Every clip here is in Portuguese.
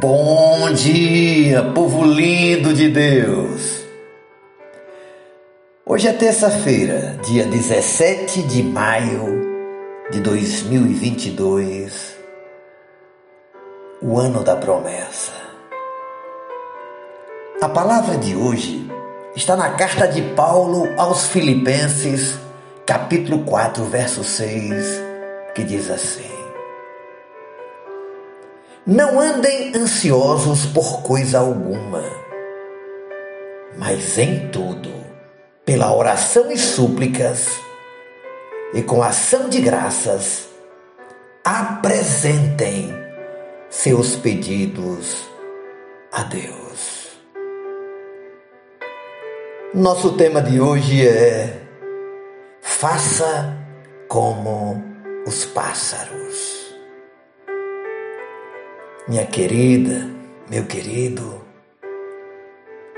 Bom dia, povo lindo de Deus! Hoje é terça-feira, dia 17 de maio de 2022, o ano da promessa. A palavra de hoje está na carta de Paulo aos Filipenses, capítulo 4, verso 6, que diz assim: Não andem ansiosos por coisa alguma, mas em tudo, pela oração e súplicas, e com ação de graças, apresentem seus pedidos a Deus. Nosso tema de hoje é Faça como os pássaros. Minha querida, meu querido,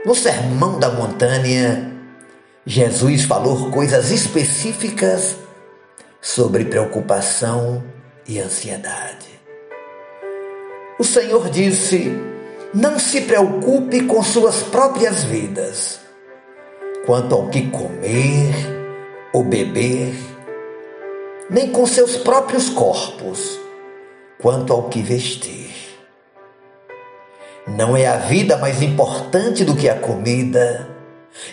no Sermão da Montanha, Jesus falou coisas específicas sobre preocupação e ansiedade. O Senhor disse: Não se preocupe com suas próprias vidas, quanto ao que comer ou beber, nem com seus próprios corpos, quanto ao que vestir. Não é a vida mais importante do que a comida,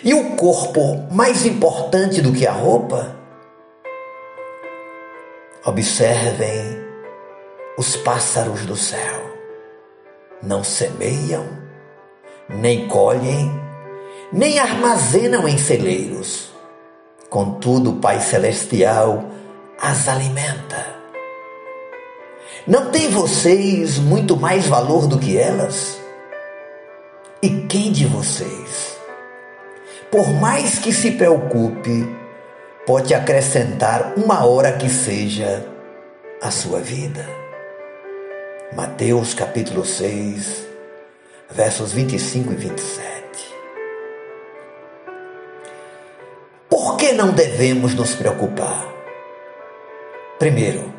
e o corpo mais importante do que a roupa? Observem os pássaros do céu não semeiam, nem colhem, nem armazenam em celeiros. Contudo, o Pai Celestial as alimenta. Não tem vocês muito mais valor do que elas? E quem de vocês, por mais que se preocupe, pode acrescentar uma hora que seja à sua vida? Mateus capítulo 6, versos 25 e 27. Por que não devemos nos preocupar? Primeiro,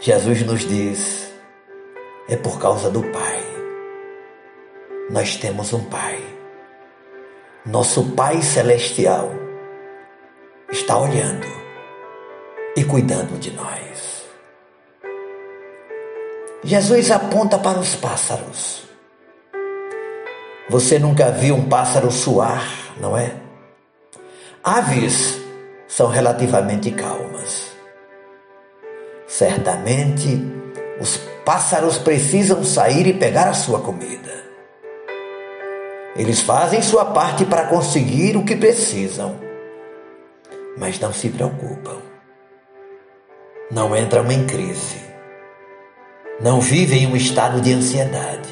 Jesus nos diz: é por causa do Pai. Nós temos um Pai. Nosso Pai Celestial está olhando e cuidando de nós. Jesus aponta para os pássaros. Você nunca viu um pássaro suar, não é? Aves são relativamente calmas. Certamente os pássaros precisam sair e pegar a sua comida. Eles fazem sua parte para conseguir o que precisam, mas não se preocupam. Não entram em crise não vivem em um estado de ansiedade.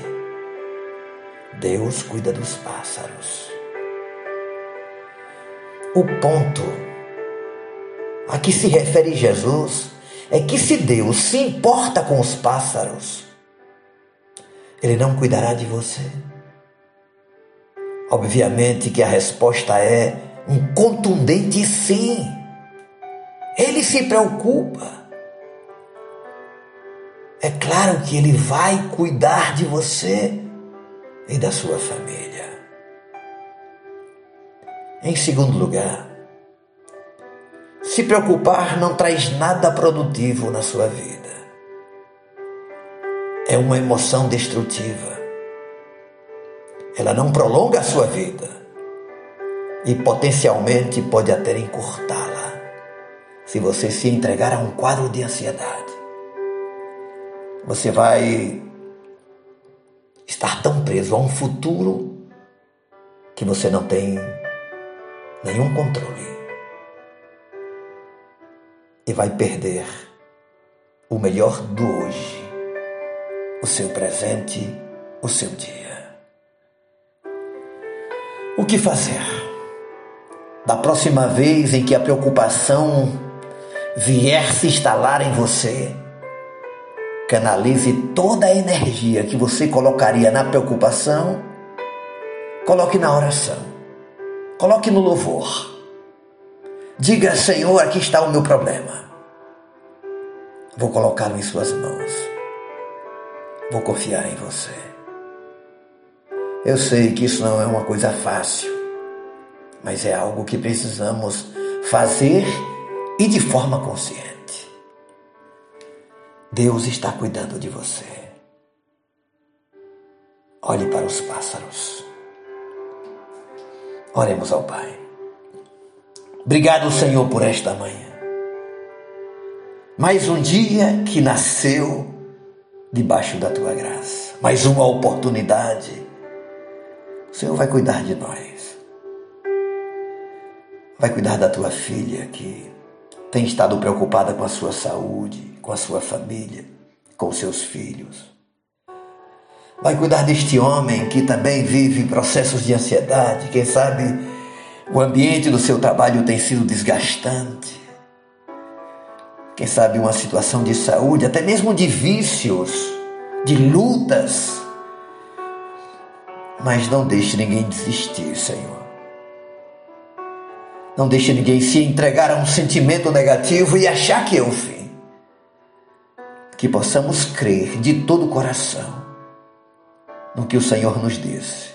Deus cuida dos pássaros. O ponto a que se refere Jesus é que se Deus se importa com os pássaros, Ele não cuidará de você. Obviamente que a resposta é um contundente sim. Ele se preocupa. É claro que Ele vai cuidar de você e da sua família. Em segundo lugar, se preocupar não traz nada produtivo na sua vida. É uma emoção destrutiva. Ela não prolonga a sua vida. E potencialmente pode até encurtá-la se você se entregar a um quadro de ansiedade. Você vai estar tão preso a um futuro que você não tem nenhum controle. E vai perder o melhor do hoje, o seu presente, o seu dia. Que fazer? Da próxima vez em que a preocupação vier se instalar em você, Canalize toda a energia que você colocaria na preocupação, coloque na oração, coloque no louvor. Diga, Senhor, aqui está o meu problema. Vou colocá-lo em Suas mãos. Vou confiar em você. Eu sei que isso não é uma coisa fácil, mas é algo que precisamos fazer e de forma consciente. Deus está cuidando de você. Olhe para os pássaros. Oremos ao Pai. Obrigado, Senhor, por esta manhã. Mais um dia que nasceu debaixo da tua graça. Mais uma oportunidade. O Senhor vai cuidar de nós. Vai cuidar da tua filha que tem estado preocupada com a sua saúde, com a sua família, com seus filhos. Vai cuidar deste homem que também vive processos de ansiedade. Quem sabe o ambiente do seu trabalho tem sido desgastante. Quem sabe uma situação de saúde, até mesmo de vícios, de lutas. Mas não deixe ninguém desistir, Senhor. Não deixe ninguém se entregar a um sentimento negativo e achar que é o fim. Que possamos crer de todo o coração no que o Senhor nos disse,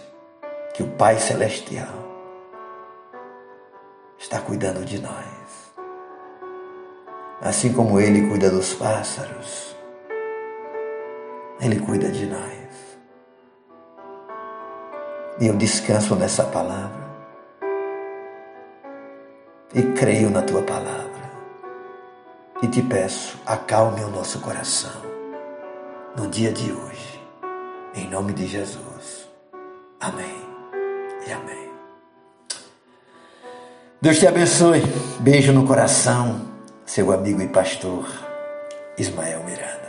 que o Pai Celestial está cuidando de nós. Assim como Ele cuida dos pássaros, Ele cuida de nós. E eu descanso nessa palavra e creio na tua palavra. E te peço, acalme o nosso coração no dia de hoje em nome de Jesus. Amém e amém. Deus te abençoe. Beijo no coração, seu amigo e pastor Ismael Miranda.